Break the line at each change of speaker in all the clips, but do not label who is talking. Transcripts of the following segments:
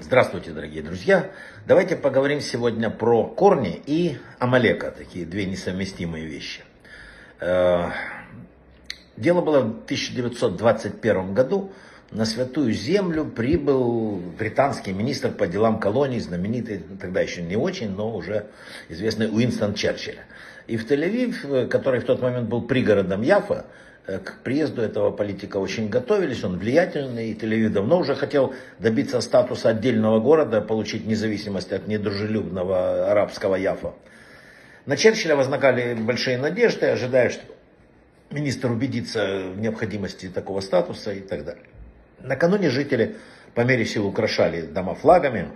Здравствуйте, дорогие друзья. Давайте поговорим сегодня про корни и Амалека, такие две несовместимые вещи. Э, дело было в 1921 году. На Святую Землю прибыл британский министр по делам колоний, знаменитый, тогда еще не очень, но уже известный Уинстон Черчилль. И в Тель-Авив, который в тот момент был пригородом Яфа, Э, к приезду этого политика очень готовились, он влиятельный, и Тель-Авив давно уже хотел добиться статуса отдельного города, получить независимость от недружелюбного арабского Яфа. На Черчилля возникали большие надежды, ожидая, что министр убедится в необходимости такого статуса и так далее. Накануне жители по мере сил украшали дома флагами,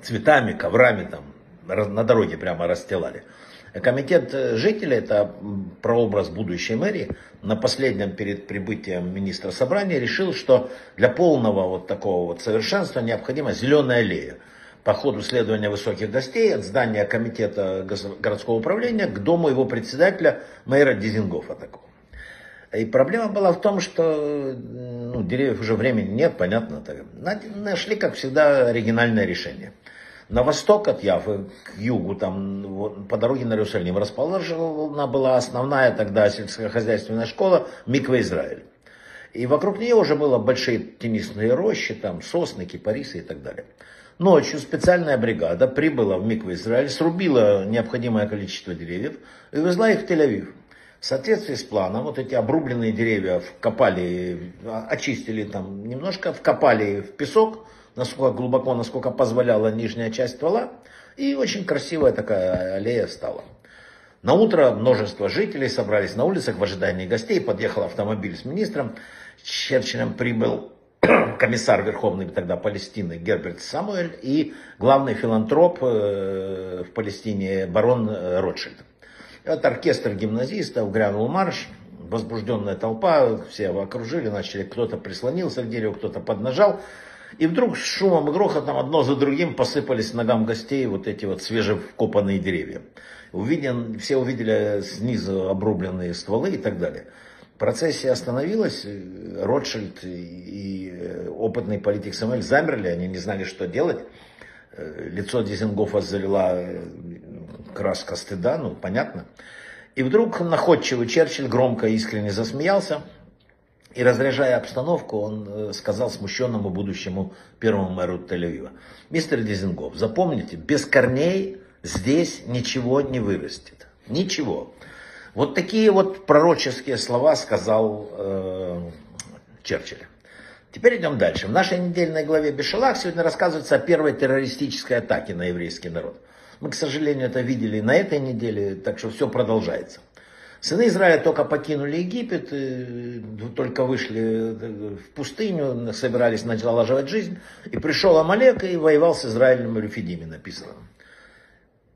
цветами, коврами, там, на дороге прямо расстилали. Комитет э, жителей, это прообраз будущей мэрии, на последнем перед прибытием министра собрания решил, что для полного вот такого вот совершенства необходима зеленая аллея. По ходу следования высоких гостей от здания комитета городского управления к дому его председателя, мэра Дизингофа такого. И проблема была в том, что ну, деревьев уже времени нет, понятно. Так. Нашли, как всегда, оригинальное решение на восток от Яфы, к югу, там, вот, по дороге на Иерусалим, расположена была основная тогда сельскохозяйственная школа Миква Израиль. И вокруг нее уже было большие теннисные рощи, там сосны, кипарисы и так далее. Ночью специальная бригада прибыла в Миква Израиль, срубила необходимое количество деревьев и везла их в Тель-Авив. В соответствии с планом, вот эти обрубленные деревья вкопали, очистили там немножко, вкопали в песок, насколько глубоко, насколько позволяла нижняя часть ствола. И очень красивая такая аллея стала. На утро множество жителей собрались на улицах в ожидании гостей. Подъехал автомобиль с министром. С Черчиллем прибыл комиссар Верховный тогда Палестины Герберт Самуэль и главный филантроп э, в Палестине барон э, Ротшильд. Это оркестр гимназистов, грянул марш, возбужденная толпа, все его окружили, начали, кто-то прислонился к дереву, кто-то поднажал. И вдруг с шумом и грохотом одно за другим посыпались ногам гостей вот эти вот свежевкопанные деревья. Увиден, все увидели снизу обрубленные стволы и так далее. Процессия остановилась, Ротшильд и э, опытный политик Самуэль замерли, они не знали, что делать. Э, лицо Дизенгофа залила э, краска стыда, ну, понятно. И вдруг находчивый Черчилль громко и искренне засмеялся. И разряжая обстановку, он э, сказал смущенному будущему первому мэру Тель-Авива, мистер Дизингов, запомните, без корней здесь ничего не вырастет. Ничего. Вот такие вот пророческие слова сказал э, Черчилль. Теперь идем дальше. В нашей недельной главе Бешалах сегодня рассказывается о первой террористической атаке на еврейский народ. Мы, к сожалению, это видели на этой неделе, так что все продолжается. Сыны Израиля только покинули Египет, только вышли в пустыню, собирались налаживать жизнь. И пришел Амалек и воевал с Израилем в написано.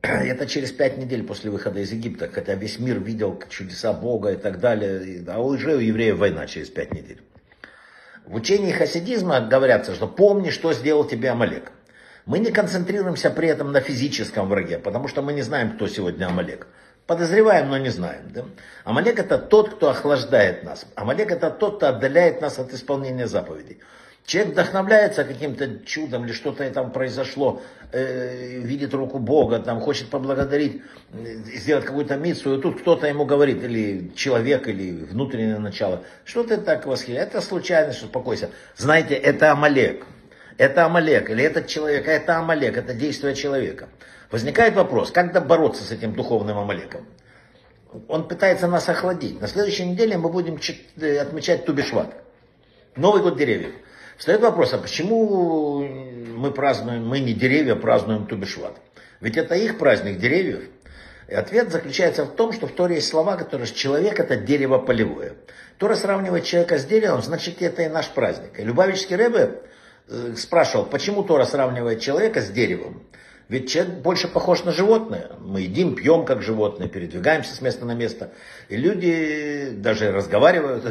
Это через пять недель после выхода из Египта, хотя весь мир видел чудеса Бога и так далее. А уже у евреев война через пять недель. В учении хасидизма говорятся, что помни, что сделал тебе Амалек. Мы не концентрируемся при этом на физическом враге, потому что мы не знаем, кто сегодня Амалек. Подозреваем, но не знаем. Да? Амалек это тот, кто охлаждает нас. Амалек это тот, кто отдаляет нас от исполнения заповедей. Человек вдохновляется каким-то чудом или что-то там произошло, э, видит руку Бога, там хочет поблагодарить, э, сделать какую-то миссию, и тут кто-то ему говорит, или человек, или внутреннее начало, что ты так восхищаешь, это случайность, успокойся. Знаете, это Амалек. Это Амалек, или этот человек, а это Амалек, это действие человека. Возникает вопрос, как бороться с этим духовным Амалеком? Он пытается нас охладить. На следующей неделе мы будем э, отмечать Тубишват. Новый год деревьев. Встает вопрос, а почему мы празднуем, мы не деревья, празднуем Тубишват? Ведь это их праздник деревьев. И ответ заключается в том, что в Торе есть слова, которые человек это дерево полевое. Тора сравнивает человека с деревом, значит это и наш праздник. И Любавичский Рэбе э, спрашивал, почему Тора сравнивает человека с деревом. Ведь человек больше похож на животное. Мы едим, пьем как животные, передвигаемся с места на место. И люди даже разговаривают,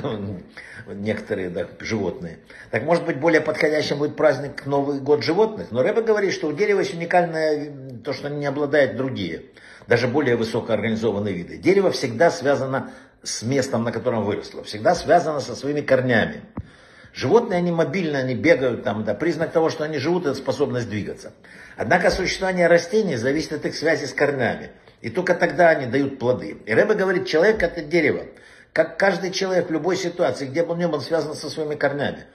некоторые да, животные. Так может быть более подходящим будет праздник Новый год животных. Но Рэба говорит, что у дерева есть уникальное то, что не обладает другие, даже более высокоорганизованные виды. Дерево всегда связано с местом, на котором выросло. Всегда связано со своими корнями. Животные, они мобильны, они бегают, там, да, признак того, что они живут, это способность двигаться. Однако существование растений зависит от их связи с корнями. И только тогда они дают плоды. И Рэбе говорит, человек это дерево. Как каждый человек в любой ситуации, где бы он ни был, он связан со своими корнями.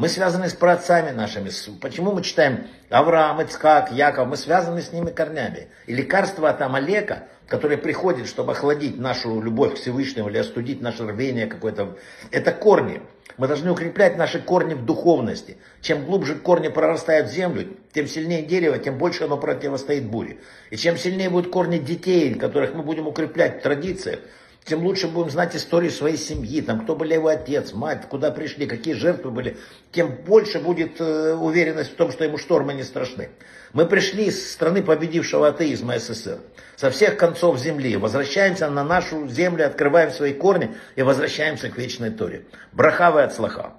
Мы связаны с праотцами нашими. Почему мы читаем Авраам, Ицхак, Яков? Мы связаны с ними корнями. И лекарство от Амалека, которое приходит, чтобы охладить нашу любовь к Всевышнему или остудить наше рвение какое-то, это корни. Мы должны укреплять наши корни в духовности. Чем глубже корни прорастают в землю, тем сильнее дерево, тем больше оно противостоит буре. И чем сильнее будут корни детей, которых мы будем укреплять в традициях, тем лучше будем знать историю своей семьи, там, кто были его отец, мать, куда пришли, какие жертвы были, тем больше будет э, уверенность в том, что ему штормы не страшны. Мы пришли из страны победившего атеизма СССР, со всех концов земли, возвращаемся на нашу землю, открываем свои корни и возвращаемся к вечной Торе. Брахавы от слаха.